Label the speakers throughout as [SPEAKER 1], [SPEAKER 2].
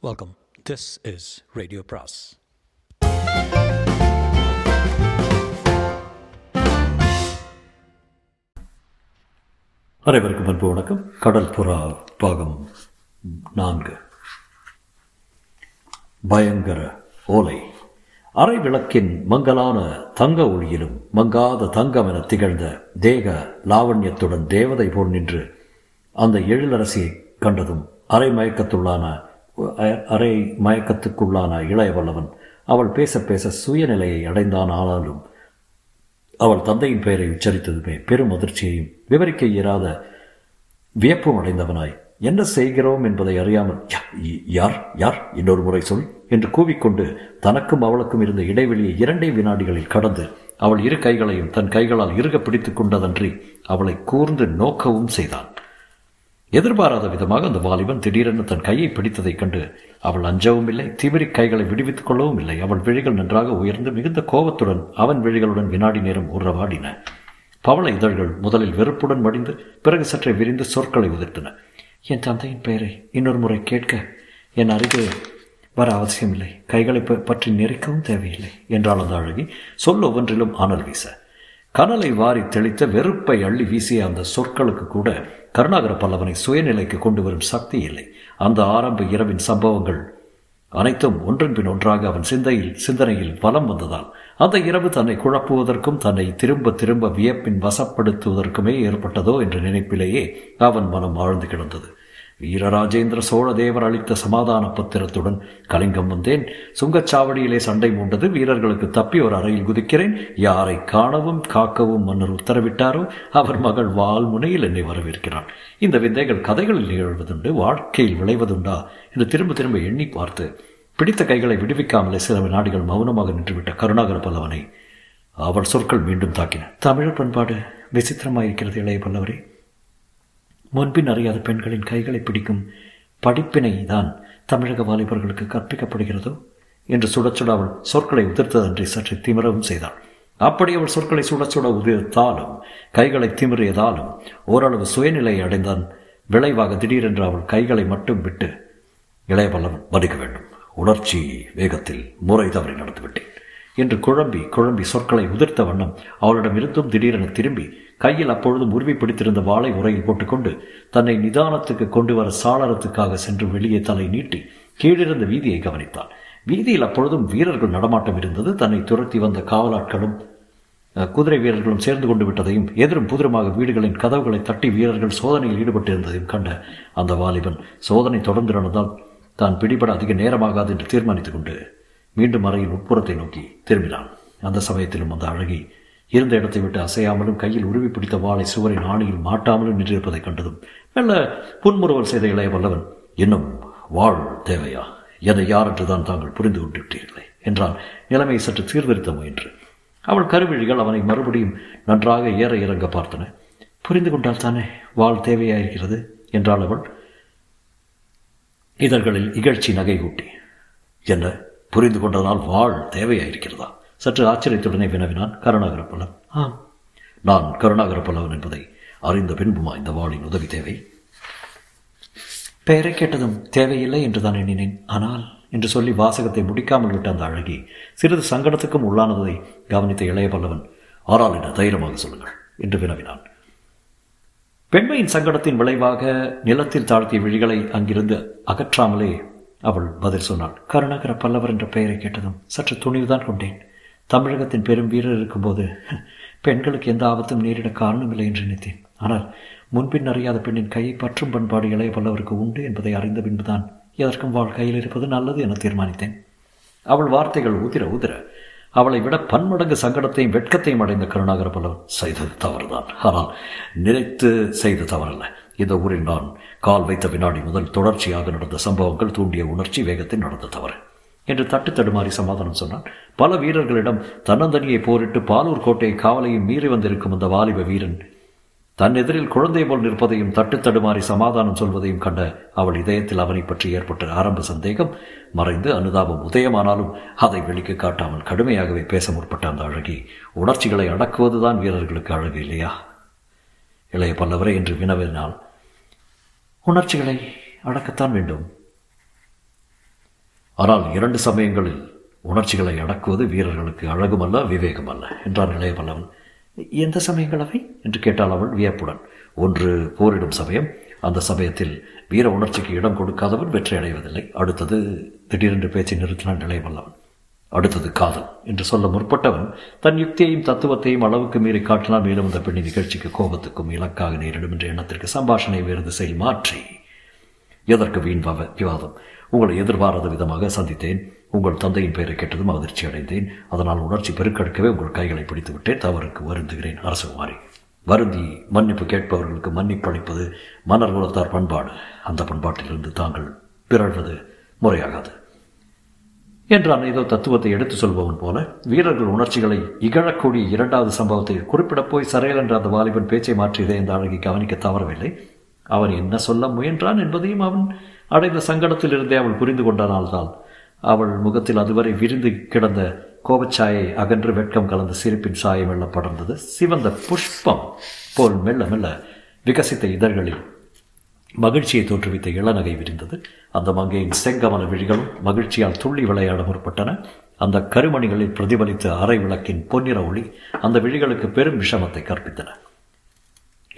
[SPEAKER 1] Welcome this is radio பிராஸ்
[SPEAKER 2] அனைவருக்கும் அன்பு வணக்கம். கடல் புறா பாகம் நான்கு. பயங்கர ஓலை. அரை விளக்கின் மங்கலான தங்க ஒளியிலும் மங்காத தங்கம் என திகழ்ந்த தேக லாவண்யத்துடன் தேவதை போல் நின்று அந்த எழிலரசியை கண்டதும் அரை மயக்கத்துள்ளான அரை மயக்கத்துக்குள்ளான இளையவல்லவன் அவள் பேச பேச சுயநிலையை அடைந்தான் ஆனாலும் அவள் தந்தையின் பெயரை உச்சரித்ததுமே பெரும் அதிர்ச்சியையும் விவரிக்க இயலாத வியப்பும் அடைந்தவனாய். என்ன செய்கிறோம் என்பதை அறியாமல் யார்? யார்? இன்னொரு முறை சொல் என்று கூவிக்கொண்டு தனக்கும் அவளுக்கும் இருந்த இடைவெளியை இரண்டே வினாடிகளில் கடந்து அவள் இரு கைகளையும் தன் கைகளால் இறுக பிடித்துக் கொண்டதன்றி அவளை கூர்ந்து நோக்கவும் செய்தான். எதிர்பாராத விதமாக அந்த வாலிபன் திடீரென தன் கையை பிடித்ததைக் கண்டு அவள் அஞ்சவும் இல்லை திமிரி கைகளை விடுவித்துக் கொள்ளவும் இல்லை. அவள் விழிகள் நன்றாக உயர்ந்து மிகுந்த கோபத்துடன் அவன் விழிகளுடன் வினாடி நேரம் உறவாடின. பவள இதழ்கள் முதலில் வெறுப்புடன் மடிந்து பிறகு சற்றே விரிந்து சொற்களை உதிர்த்தன. என் தந்தையின் பெயரை இன்னொரு முறை கேட்க. என் அருகே வர அவசியமில்லை. கைகளை பற்றி நெருக்கவும் தேவையில்லை என்றால் அந்த அழகி. சொல் ஒவ்வொன்றிலும் ஆனல் வீச. கனலை வாரி தெளித்த வெறுப்பை அள்ளி வீசிய அந்த சொற்களுக்கு கூட கருணாகர பல்லவனை சுயநிலைக்கு கொண்டு வரும் சக்தி இல்லை. அந்த ஆரம்ப இரவின் சம்பவங்கள் அனைத்தும் ஒன்றன் பின் ஒன்றாக அவன் சிந்தையில் சிந்தனையில் வலம் வந்ததால் அந்த இரவு தன்னை குழப்புவதற்கும் தன்னை திரும்ப திரும்ப வியப்பின் வசப்படுத்துவதற்குமே ஏற்பட்டதோ என்ற நினைப்பிலேயே அவன் மனம் ஆழ்ந்து கிடந்தது. வீரராஜேந்திர சோழ தேவர் அளித்த சமாதான பத்திரத்துடன் கலிங்கம் வந்தேன். சுங்கச்சாவடியிலே சண்டை மூண்டது வீரர்களுக்கு தப்பி ஒரு அறையில் குதிக்கிறேன். யாரை காணவும் காக்கவும் மன்னர் உத்தரவிட்டாரோ அவர் மகள் வால்முனையில் என்னை வரவேற்கிறான். இந்த விந்தைகள் கதைகளில் நிகழ்வதுண்டு வாழ்க்கையில் விளைவதுண்டா என்று திரும்ப திரும்ப எண்ணி பார்த்து பிடித்த கைகளை விடுவிக்காமலே சில வினாடிகள் மௌனமாக நின்றுவிட்ட கருணாகர பல்லவனை அவள் சொற்கள் மீண்டும் தாக்கின. தமிழர் பண்பாடு விசித்திரமாயிருக்கிறது இளைய பல்லவரே. முன்பின் அறியாத பெண்களின் கைகளை பிடிக்கும் படிப்பினை தான் தமிழக வாலிபர்களுக்கு கற்பிக்கப்படுகிறதோ? என்று சுடச்சுட அவள் சொற்களை உதிர்த்ததன்றி சற்று திமிரவும் செய்தாள். அப்படி அவள் சொற்களை சுடச் சுட உதிர்த்தாலும் கைகளை திமிறியதாலும் ஓரளவு சுயநிலையை அடைந்தான். விளைவாக திடீரென்று அவள் கைகளை மட்டும் விட்டு இளைய பல்லவன் மதிக்க வேண்டும். உணர்ச்சி வேகத்தில் முறை தவறி நடந்துவிட்டேன். என்று குழம்பி குழம்பி சொற்களை உதிர்த்த வண்ணம் அவளிடம் இருந்தும் திடீரென திரும்பி கையில் அப்பொழுதும் உருவி பிடித்திருந்த வாளை உரையில் போட்டுக்கொண்டு தன்னை நிதானத்துக்கு கொண்டு வர சாளரத்துக்காக சென்று வெளியே தலை நீட்டி கீழிருந்த வீதியை கவனித்தான். வீதியில் அப்பொழுதும் வீரர்கள் நடமாட்டம் இருந்தது. தன்னை துரத்தி வந்த காவலாட்களும் குதிரை வீரர்களும் சேர்ந்து கொண்டு விட்டதையும் எதிரும் புதிரமாக வீடுகளின் கதவுகளை தட்டி வீரர்கள் சோதனையில் ஈடுபட்டிருந்ததையும் கண்ட அந்த வாலிபன் சோதனை தொடர்ந்து நடந்தால் தான் பிடிபட அதிக நேரமாகாது என்று தீர்மானித்துக் கொண்டு மீண்டும் அறையின் உட்புறத்தை நோக்கி திரும்பினான். அந்த சமயத்திலும் அந்த அழகி இருந்த இடத்தை விட்டு அசையாமலும் கையில் உருவி பிடித்த வாளை சுவரின் ஆணியில் மாட்டாமலும் நின்றிருப்பதைக் கண்டதும் மெல்ல புன்முறுவல் செய்த இளைய வல்லவன் இன்னும் வாழ் தேவையா? எதை யார் என்றுதான் தாங்கள் புரிந்து கொண்டுவிட்டீர்களே என்றான். நிலைமை சற்று சீர்திருத்த முயன்று. அவள் கருவிழிகள் அவனை மறுபடியும் நன்றாக ஏற இறங்க பார்த்தன. புரிந்து கொண்டால் தானே வாழ் தேவையாயிருக்கிறது? என்றாள் அவள். இதழ்களில் இகழ்ச்சி நகை கூட்டி. என்ன புரிந்து கொண்டதால் வாழ் தேவையாயிருக்கிறதா? சற்று ஆச்சரியத்துடனே வினவினான் கருணாகர பல்லவன் ஆம். நான் கருணாகர பல்லவன் என்பதை அறிந்த பின்புமா இந்த வாளின் உதவி தேவை? பெயரை கேட்டதும் தேவையில்லை என்று தான் எண்ணினேன். ஆனால் என்று சொல்லி வாசகத்தை முடிக்காமல் விட்ட அந்த அழகி சிறிது சங்கடத்துக்கும் உள்ளானதை கவனித்த இளைய பல்லவன் ஆறால் என தைரியமாக சொல்லுங்கள் என்று வினவினான். பெண்மையின் சங்கடத்தின் விளைவாக நிலத்தில் தாழ்த்திய விழிகளை அங்கிருந்து அகற்றாமலே அவள் பதில் சொன்னாள். கருணாகர பல்லவர் என்ற பெயரை கேட்டதும் சற்று துணிவுதான் கொண்டேன். தமிழகத்தின் பெரும் வீரர் இருக்கும்போது பெண்களுக்கு எந்த ஆபத்தும் நேரிட காரணமில்லை என்று நினைத்தேன். ஆனால் முன்பின் அறியாத பெண்ணின் கையை பற்றும் பண்பாடு இளைய பல்லவருக்கு உண்டு என்பதை அறிந்த பின்புதான் எதற்கும் அவள் கையில் இருப்பது நல்லது என தீர்மானித்தேன். அவள் வார்த்தைகள் உதிர உதிர அவளை விட பன்மடங்கு சங்கடத்தையும் வெட்கத்தையும் அடைந்த கருணாகர பல்லவன் செய்தது தவறுதான். ஆனால் நினைத்து செய்த தவறல்ல. இந்த ஊரில் நான் கால் வைத்த வினாடி முதல் தொடர்ச்சியாக நடந்த சம்பவங்கள் தூண்டிய உணர்ச்சி வேகத்தில் நடந்த தவறு. என்று தட்டு தடுமாறி சமாதானம் சொன்னான். பல வீரர்களிடம் தன்னந்தனியை போரிட்டு பாலூர் கோட்டை காவலையும் மீறி வந்திருக்கும் அந்த வாலிப வீரன் தன் எதிரில் குழந்தை போல் நிற்பதையும் தட்டு தடுமாறி சமாதானம் சொல்வதையும் கண்ட அவள் இதயத்தில் அவனை பற்றி ஏற்பட்ட ஆரம்ப சந்தேகம் மறைந்து அனுதாபம் உதயமானாலும் அதை வெளிக்கு காட்டாமல் கடுமையாகவே பேச முற்பட்ட அந்த அழகி உணர்ச்சிகளை அடக்குவதுதான் வீரர்களுக்கு அழகு இல்லையா? இளைய பல்லவரே என்று வினவினால் உணர்ச்சிகளை அடக்கத்தான் வேண்டும். ஆனால் இரண்டு சமயங்களில் உணர்ச்சிகளை அடக்குவது வீரர்களுக்கு அழகுமல்ல விவேகமல்ல. என்றான் இளைய பல்லவன் எந்த சமயங்கள் அவை? என்று கேட்டாள் அவள் வியப்புடன். ஒன்று போரிடும் சமயம். அந்த சமயத்தில் வீர உணர்ச்சிக்கு இடம் கொடுக்காதவன் வெற்றி அடைவதில்லை. அடுத்தது திடீரென்று பேச்சை நிறுத்தினான் இளைய பல்லவன் அடுத்தது காதல். என்று சொல்ல முற்பட்டவன் தன் யுக்தியையும் தத்துவத்தையும் அளவுக்கு மீறி காட்டினால் மேலும் அந்த பெண்ணி நிகழ்ச்சிக்கு கோபத்துக்கும் இலக்காக நேரிடும் என்ற எண்ணத்திற்கு சம்பாஷணை வேறு திசையில் மாற்றி. எதற்கு வீண் விவாதம்? உங்களை எதிர்பாராத விதமாக சந்தித்தேன். உங்கள் தந்தையின் பெயரை கேட்டதும் அதிர்ச்சி அடைந்தேன். அதனால் உணர்ச்சி பெருக்கெடுக்கவே உங்கள் கைகளை பிடித்து விட்டேன். தவறுக்கு வருந்துகிறேன் அரசகுமாரி. வருந்தி மன்னிப்பு கேட்பவர்களுக்கு மன்னிப்பு அளிப்பது மன்னர் குலத்தார் பண்பாடு. அந்த பண்பாட்டிலிருந்து தாங்கள் பிறழ்வது முறையாகாது. என்றான் ஏதோ தத்துவத்தை எடுத்து சொல்பவன் போல. வீரர்கள் உணர்ச்சிகளை இகழக்கூடிய இரண்டாவது சம்பவத்தை குறிப்பிடப் போய் சரையல் என்ற அந்த வாலிபன் பேச்சை மாற்றியதை இந்த அழகி கவனிக்க தவறவில்லை. அவன் என்ன சொல்ல முயன்றான் என்பதையும் அவன் அடைந்த சங்கடத்திலிருந்தே அவள் புரிந்து கொண்டனால்தான் அவள் முகத்தில் அதுவரை விரிந்து கிடந்த கோபச்சாயை அகன்று வெட்கம் கலந்த சிரிப்பின் சாயை வெள்ளப்படர்ந்தது படர்ந்தது. சிவந்த புஷ்பம் போல் மெல்ல மெல்ல விகசித்த இதழ்களில் மகிழ்ச்சியை தோற்றுவித்த இளநகை விரிந்தது. அந்த மங்கையின் செங்கமல விழிகளும் மகிழ்ச்சியால் துள்ளி விளையாட முற்பட்டன. அந்த கருமணிகளில் பிரதிபலித்த அரை விளக்கின் பொன்னிற ஒளி அந்த விழிகளுக்கு பெரும் விஷமத்தை கற்பித்தன.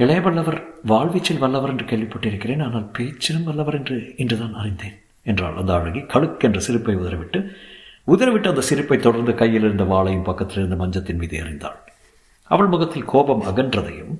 [SPEAKER 2] இளைய வல்லவர் வாழ்வீச்சில் வல்லவர் என்று கேள்விப்பட்டிருக்கிறேன். ஆனால் பேச்சிலும் வல்லவர் என்று இன்றுதான் அறிந்தேன். என்றாள் அந்த அழகி கழுக்கென்ற சிரிப்பை உதறிவிட்டு உதறிவிட்டு அந்த சிரிப்பை தொடர்ந்து கையில் இருந்த வாளையும் பக்கத்தில் இருந்த மஞ்சத்தின் மீது எறிந்தாள். அவள் முகத்தில் கோபம் அகன்றதையும்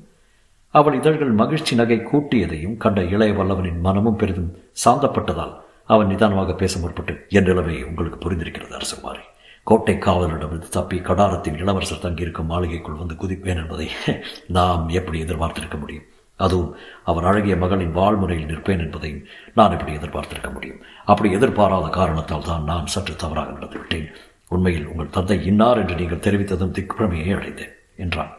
[SPEAKER 2] அவள் இதழ்கள் மகிழ்ச்சி நகை கூட்டியதையும் கண்ட இளைய வல்லவனின் மனமும் பெரிதும் சாந்தப்பட்டதால் அவன் நிதானமாக பேச முற்பட்டு என் நிலைமை உங்களுக்கு புரிந்திருக்கிறது அரசுமாரி கோட்டை காவலரிடமிருந்து தப்பி கடாரத்தின் இளவரசர் தங்கியிருக்கும் மாளிகைக்குள் வந்து குதிப்பேன் என்பதை நாம் எப்படி எதிர்பார்த்திருக்க முடியும்? அதுவும் அவர் அழகிய மகளின் வாழ்முறையில் நிற்பேன் என்பதையும் நான் எப்படி எதிர்பார்த்திருக்க முடியும்? அப்படி எதிர்பாராத காரணத்தால் தான் நான் சற்று தவறாக நடந்துவிட்டேன் உண்மையில் உங்கள் தந்தை இன்னார் என்று நீங்கள் தெரிவித்ததும் திக்பிரமையை அடைந்தேன் என்றான்.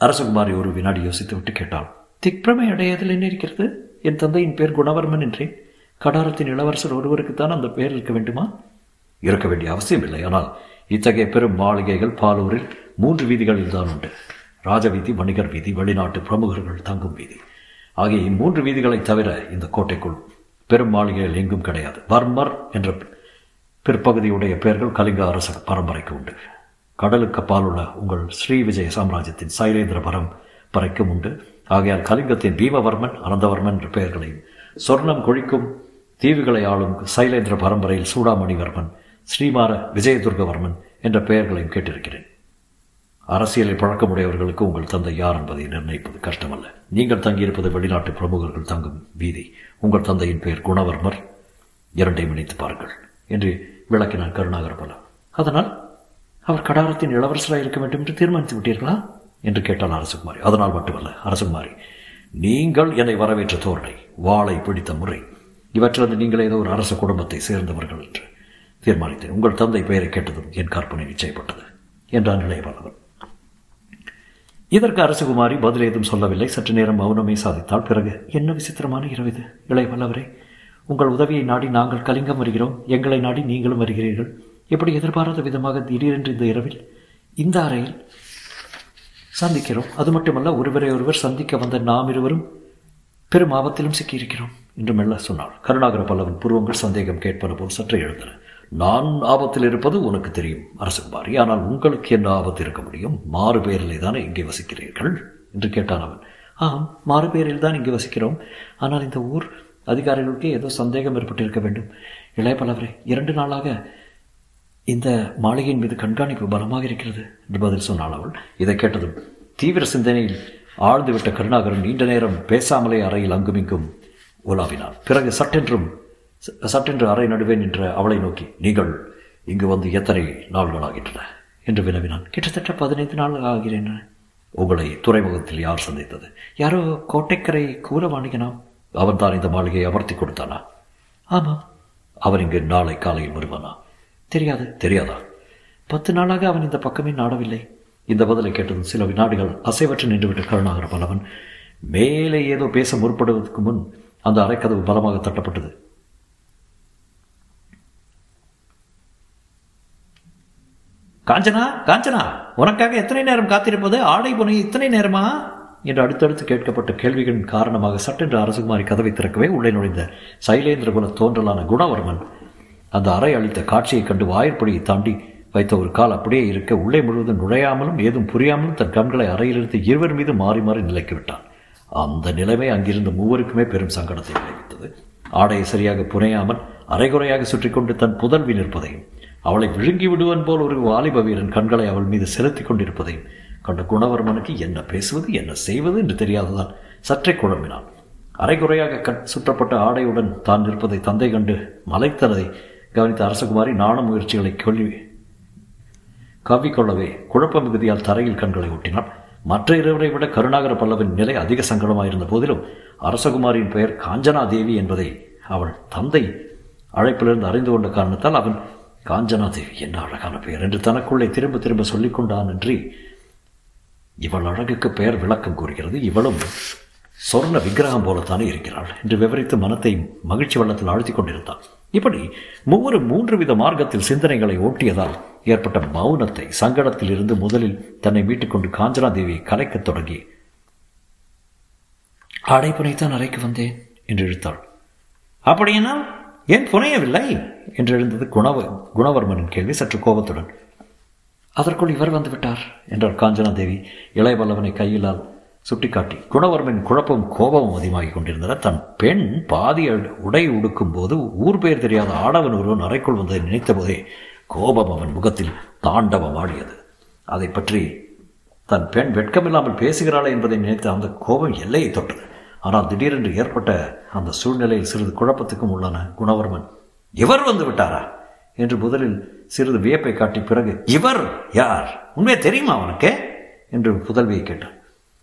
[SPEAKER 2] அரசகுமாரி ஒரு வினாடி யோசித்து விட்டு கேட்டாள் திக்பிரமை அடையதில் என்ன இருக்கிறது? என் தந்தையின் பேர் குணவர்மன் என்றேன் கடாரத்தின் இளவரசர் ஒருவருக்குத்தான் அந்த பெயர் இருக்க வேண்டுமா? இருக்க வேண்டிய அவசியம் இல்லை. ஆனால் இத்தகைய பெரும் மாளிகைகள் பாலூரில் மூன்று வீதிகளில் தான் உண்டு. ராஜவீதி வணிகர் வீதி வெளிநாட்டு பிரமுகர்கள் தங்கும் வீதி. ஆகிய இம்மூன்று வீதிகளை தவிர இந்த கோட்டைக்குள் பெரும் மாளிகைகள் எங்கும் கிடையாது. வர்மர் என்ற பிற்பகுதியுடைய பெயர்கள் கலிங்க அரச பரம்பரைக்கு உண்டு. கடலுக்கு பாலுள்ள உங்கள் ஸ்ரீ விஜய சாம்ராஜ்யத்தின் சைலேந்திர பரம்பரைக்கும் உண்டு. ஆகையால் கலிங்கத்தின் பீமவர்மன் அனந்தவர்மன் என்ற பெயர்களையும் சொர்ணம் கொழிக்கும் தீவுகளை ஆளும் சைலேந்திர பரம்பரையில் சூடாமணிவர்மன் ஸ்ரீமார விஜயதுர்கவர்மன் என்ற பெயர்களையும் கேட்டிருக்கிறேன். அரசியலில் பழக்கமுடையவர்களுக்கு உங்கள் தந்தை யார் என்பதை நிர்ணயிப்பது கஷ்டமல்ல. நீங்கள் தங்கியிருப்பது வெளிநாட்டு பிரமுகர்கள் தங்கும் வீதி. உங்கள் தந்தையின் பெயர் குணவர்மர். இரண்டையும் இணைத்து பாருங்கள் என்று விளக்கினார் கருணாகர பல. அதனால் அவர் கடாரத்தின் இளவரசராக இருக்க வேண்டும் என்று தீர்மானித்து விட்டீர்களா? என்று கேட்டான் அரசகுமாரி. அதனால் மட்டுமல்ல அரசகுமாரி நீங்கள் என்னை வரவேற்ற தோரணை வாளை பிடித்த முறை. இவற்றிலிருந்து நீங்கள் ஏதோ ஒரு அரச குடும்பத்தை சேர்ந்தவர்கள் என்று. தீர்மானித்தேன். உங்கள் தந்தை பெயரை கேட்டதும் என் கற்பனை நிச்சயப்பட்டது என்றான் இளையவல்லவன் இதற்கு அரசகுமாரி பதில் ஏதும் சொல்லவில்லை. சற்று நேரம் மௌனமே சாதித்தால் பிறகு என்ன விசித்திரமான இரவு இது இளையவல்லவரே உங்கள் உதவியை நாடி நாங்கள் கலிங்கம் வருகிறோம். எங்களை நாடி நீங்களும் வருகிறீர்கள். எப்படி எதிர்பாராத விதமாக திடீரென்று இந்த இரவில் இந்த அறையில் சந்திக்கிறோம்? அது மட்டுமல்ல ஒருவரை ஒருவர் சந்திக்க வந்த நாம் இருவரும் பெரும் ஆபத்திலும் சிக்கியிருக்கிறோம் என்று மெல்ல சொன்னாள். கருணாகர பல்லவன் புருவங்கள் சந்தேகம் கேட்பது போல் சற்றே எழுந்தன. நான் ஆபத்தில் இருப்பது உனக்கு தெரியும் அரசகுமாரி ஆனால் உங்களுக்கு என்ன ஆபத்து இருக்க முடியும்? மாறு பேரிலே தானே இங்கே வசிக்கிறீர்கள்? என்று கேட்டான் அவன். ஆம் மாறு பேரில் தான் இங்கே வசிக்கிறோம். ஆனால் இந்த ஊர் அதிகாரிகளுக்கு ஏதோ சந்தேகம் ஏற்பட்டிருக்க வேண்டும். இளைய பலவரே இரண்டு நாளாக இந்த மாளிகையின் மீது கண்காணிப்பு பலமாக இருக்கிறது என்று பதில் சொன்னாள் அவள். இதை கேட்டதும் தீவிர சிந்தனையில் ஆழ்ந்துவிட்ட கருணாகரன் நீண்ட நேரம் பேசாமலே அறையில் அங்குமிங்கும் உலாவினார் பிறகு சட்டென்றும் சட்டென்று அறை நடுவே நின்ற அவளை நோக்கி நீங்கள் இங்கு வந்து எத்தனை நாள்கள் ஆகின்றன என்று வினவினான். கிட்டத்தட்ட பதினைந்து நாள் ஆகிறேன். உங்களை துறைமுகத்தில் யார் சந்தித்தது? யாரோ கோட்டைக்கரை கூறவாணிகனாம் அவன் தான் இந்த மாளிகையை அமர்த்தி கொடுத்தானா? ஆமாம் அவன் இங்கு நாளை காலையில் வருவானா? தெரியாது. தெரியாதா? பத்து நாளாக அவன் இந்த பக்கமே நாடவில்லை. இந்த பதிலை கேட்டதும் சில வினாடிகள் அசைவற்று நின்றுவிட்ட கருணாகர பலவன் மேலே ஏதோ பேச முற்படுவதற்கு முன் அந்த அரைக்கதவு பலமாக தட்டப்பட்டது. காஞ்சனா காஞ்சனா உனக்காக எத்தனை நேரம் காத்திருப்பது? ஆடை புனை இத்தனை நேரமா? என்று அடுத்தடுத்து கேட்கப்பட்ட கேள்விகளின் காரணமாக சட்டென்று அரசுகுமாரி கதவை திறக்கவே உள்ளே நுழைந்த சைலேந்திர குல தோன்றலான குணவர்மன் அந்த அறை அளித்த காட்சியைக் கண்டு வாயிற்படியை தாண்டி வைத்த ஒரு கால் அப்படியே இருக்க உள்ளே முழுவதும் நுழையாமலும் ஏதும் புரியாமலும் தன் கண்களை அறையிலிருந்து இருவர் மீது மாறி மாறி நிலைக்கு விட்டான். அந்த நிலைமை அங்கிருந்த மூவருக்குமே பெரும் சங்கடத்தை விளைவித்தது. ஆடையை சரியாக புனையாமல் அரைகுறையாக சுற்றி கொண்டு தன் புதல்வி நிற்பதையும் அவளை விழுங்கி விடுவன் போல் ஒரு வாலிப வீரன் கண்களை அவள் மீது செலுத்தி கொண்டிருப்பதையும் கண்ட குணவர்மனுக்கு என்ன பேசுவது என்ன செய்வது என்று தெரியாததால் சற்றே குழம்பினான் அரைகுறையாக கண் சுற்றப்பட்ட ஆடையுடன் தான் நிற்பதை தந்தை கண்டு மலைத்தனதை கவனித்த அரசகுமாரி நாண முயற்சிகளை கொள்ளி கவ்விக்கொள்ளவே குழப்ப மிகுதியால் தரையில் கண்களை ஒட்டினாள். மற்ற இருவரை விட கருணாகர பல்லவின் நிலை அதிக சங்கடமாயிருந்த போதிலும் அரசகுமாரியின் பெயர் காஞ்சனா தேவி என்பதை அவள் தந்தை அழைப்பிலிருந்து அறிந்து கொண்ட காரணத்தால் அவன் காஞ்சனா தேவி என்ன அழகான பெயர் என்று தனக்குள்ளே திரும்ப திரும்ப சொல்லிக் கொண்டான் என்று இவள் அழகுக்கு பெயர் விளக்கம் கூறுகிறது. இவளும் சொர்ண விக்கிரகம் போலத்தானே இருக்கிறாள் என்று விவரித்து மனத்தை மகிழ்ச்சி வெள்ளத்தில் ஆழ்த்தி கொண்டிருந்தான் இப்படி மூவரு மூன்று வித மார்க்கத்தில் சிந்தனைகளை ஓட்டியதால் ஏற்பட்ட மௌனத்தை சங்கடத்தில் இருந்து முதலில் தன்னை மீட்டுக்கொண்டு காஞ்சனா தேவியை கலைக்கத் தொடங்கி அடைப்புனைத்தான் அறைக்கு வந்தேன் என்று இழுத்தாள். அப்படின்னா ஏன் புனையவில்லை? என்று எழுந்தது குணவ குணவர்மனின் கேள்வி சற்று கோபத்துடன். அதற்குள் இவர் வந்துவிட்டார் என்றார் காஞ்சனா தேவி. இளையவல்லவனை கையிலால் சுட்டிக்காட்டி. குணவர்மன் குழப்பம் கோபமும் அதிகமாகிக் கொண்டிருந்தன. தன் பெண் பாதி உடை உடுக்கும் போது ஊர் பெயர் தெரியாத ஆடவன் ஒருவன் அறைக்குள் வந்ததை நினைத்த போதே கோபம் அவன் முகத்தில் தாண்டவம் ஆடியது. அதை பற்றி தன் பெண் வெட்கமில்லாமல் பேசுகிறாளே என்பதை நினைத்த அந்த கோபம் எல்லையை தொட்டது. ஆனால் திடீரென்று ஏற்பட்ட அந்த சூழ்நிலையில் சிறிது குழப்பத்துக்கும் உள்ளான குணவர்மன் இவர் வந்து விட்டாரா? என்று முதலில் சிறிது வியப்பை காட்டி பிறகு இவர் யார்? உண்மையை தெரியுமா அவனுக்கு என்று புதல்வியை கேட்டான்.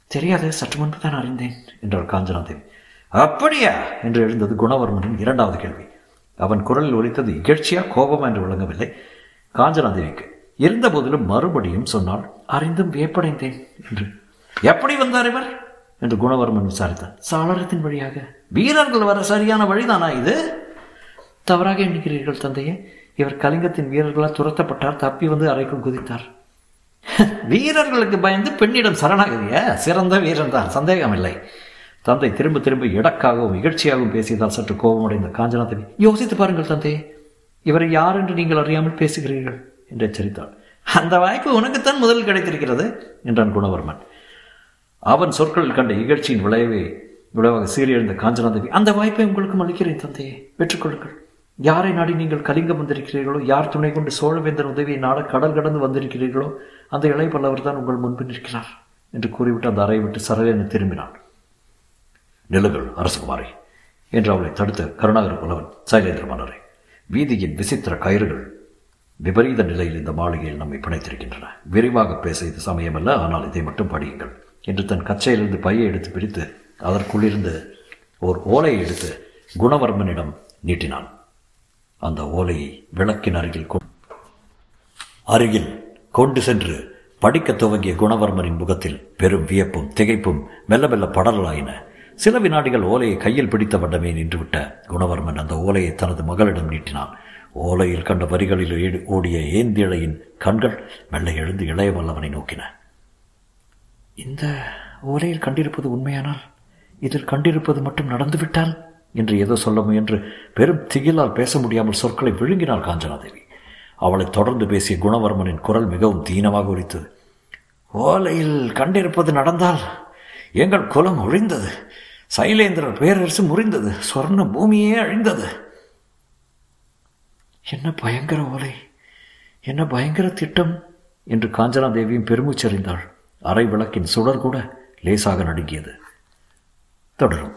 [SPEAKER 2] தெரியாது சற்று முன்பு தான் அறிந்தேன் என்றார் காஞ்சனாதேவி. அப்படியா? என்று எழுந்தது குணவர்மனின் இரண்டாவது கேள்வி. அவன் குரலில் ஒலித்தது இகழ்ச்சியா கோபமா? என்று விளங்கவில்லை. காஞ்சனாதேவிக்கு இருந்த போதிலும் மறுபடியும் சொன்னால் அறிந்தும் வியப்படைந்தேன் என்று. எப்படி வந்தார் இவர்? என்று குணவர்மன் விசாரித்தான் சாளரத்தின் வழியாக. வீரர்கள் வர சரியான வழிதானா இது? தவறாக எண்ணுகிறீர்கள் தந்தையே. இவர் கலிங்கத்தின் வீரர்களால் துரத்தப்பட்டார் தப்பி வந்து அறைக்குள் குதித்தார். வீரர்களுக்கு பயந்து பெண்ணிடம் சரணாகதிய? சிறந்த வீரன் தான் சந்தேகமில்லை. தந்தை திரும்ப திரும்ப இடக்காகவும் இகழ்ச்சியாகவும் பேசியதால் சற்று கோபமடைந்த காஞ்சனாதேவி யோசித்து பாருங்கள் தந்தை இவரை யார் என்று நீங்கள் அறியாமல் பேசுகிறீர்கள்? என்று எச்சரித்தாள் அந்த வாய்ப்பு உனக்குத்தான் முதல் கிடைத்திருக்கிறது என்றான் குணவர்மன். அவன் சொற்களில் கண்ட இகழ்ச்சியின் விளைவை விளைவாக சீரியழ்ந்த காஞ்சனாதேவி அந்த வாய்ப்பை உங்களுக்கும் அளிக்கிறேன் தந்தையே பெற்றுக்கொள்ளுங்கள். யாரை நாடி நீங்கள் கலிங்கம் வந்திருக்கிறீர்களோ யார் துணை கொண்டு சோழவேந்தன் உதவியை நாட கடல் கடந்து வந்திருக்கிறீர்களோ அந்த இளைய பல்லவர் தான் உங்கள் முன்பு நிற்கிறார் என்று கூறிவிட்டு அந்த அறையை விட்டு சரவேன திரும்பினான். நிலுகள் அரசகுமாரி என்று அவளை தடுத்த கருணாகர புலவன் சைலேந்திர மன்னரை வீதியின் விசித்திர கயிறுகள் விபரீத நிலையில் இந்த மாளிகையில் நம்மை பிணைத்திருக்கின்றன. விரிவாக பேச இது சமயமல்ல ஆனால் இதை மட்டும் படியுங்கள். என்று தன் கச்சையிலிருந்து பையை எடுத்து பிரித்து அதற்குள்ளிருந்து ஓர் ஓலையை எடுத்து குணவர்மனிடம் நீட்டினான். அந்த ஓலையை விளக்கின் அருகில் அருகில் கொண்டு சென்று படிக்கத் துவங்கிய குணவர்மனின் முகத்தில் பெரும் வியப்பும் திகைப்பும் மெல்ல மெல்ல படலாயின சில வினாடிகள் ஓலையை கையில் பிடித்த வண்ணமே நின்றுவிட்ட குணவர்மன் அந்த ஓலையை தனது மகளிடம் நீட்டினான். ஓலையில் கண்ட வரிகளில் ஓடிய ஏந்திழையின் கண்கள் மெல்ல எழுந்து இளைய வல்லவனை நோக்கின. இந்த ஓலையில் கண்டிருப்பது உண்மையானால் இதில் கண்டிருப்பது மட்டும் நடந்துவிட்டால்? என்று ஏதோ சொல்ல முயன்று பெரும் திகிலால் பேச முடியாமல் சொற்களை விழுங்கினாள் காஞ்சனாதேவி. அவளை தொடர்ந்து பேசிய குணவர்மனின் குரல் மிகவும் தீனமாக உரித்தது. ஓலையில் கண்டிருப்பது நடந்தால் எங்கள் குலம் ஒழிந்தது. சைலேந்திரர் பேரரசு முறிந்தது. சொர்ண பூமியே அழிந்தது. என்ன பயங்கர ஓலை? என்ன பயங்கர திட்டம்? என்று காஞ்சனா தேவியும் பெருமூச்சறிந்தாள். அரை விளக்கின் சுடர் கூட லேசாக நடுங்கியது. தொடரும்.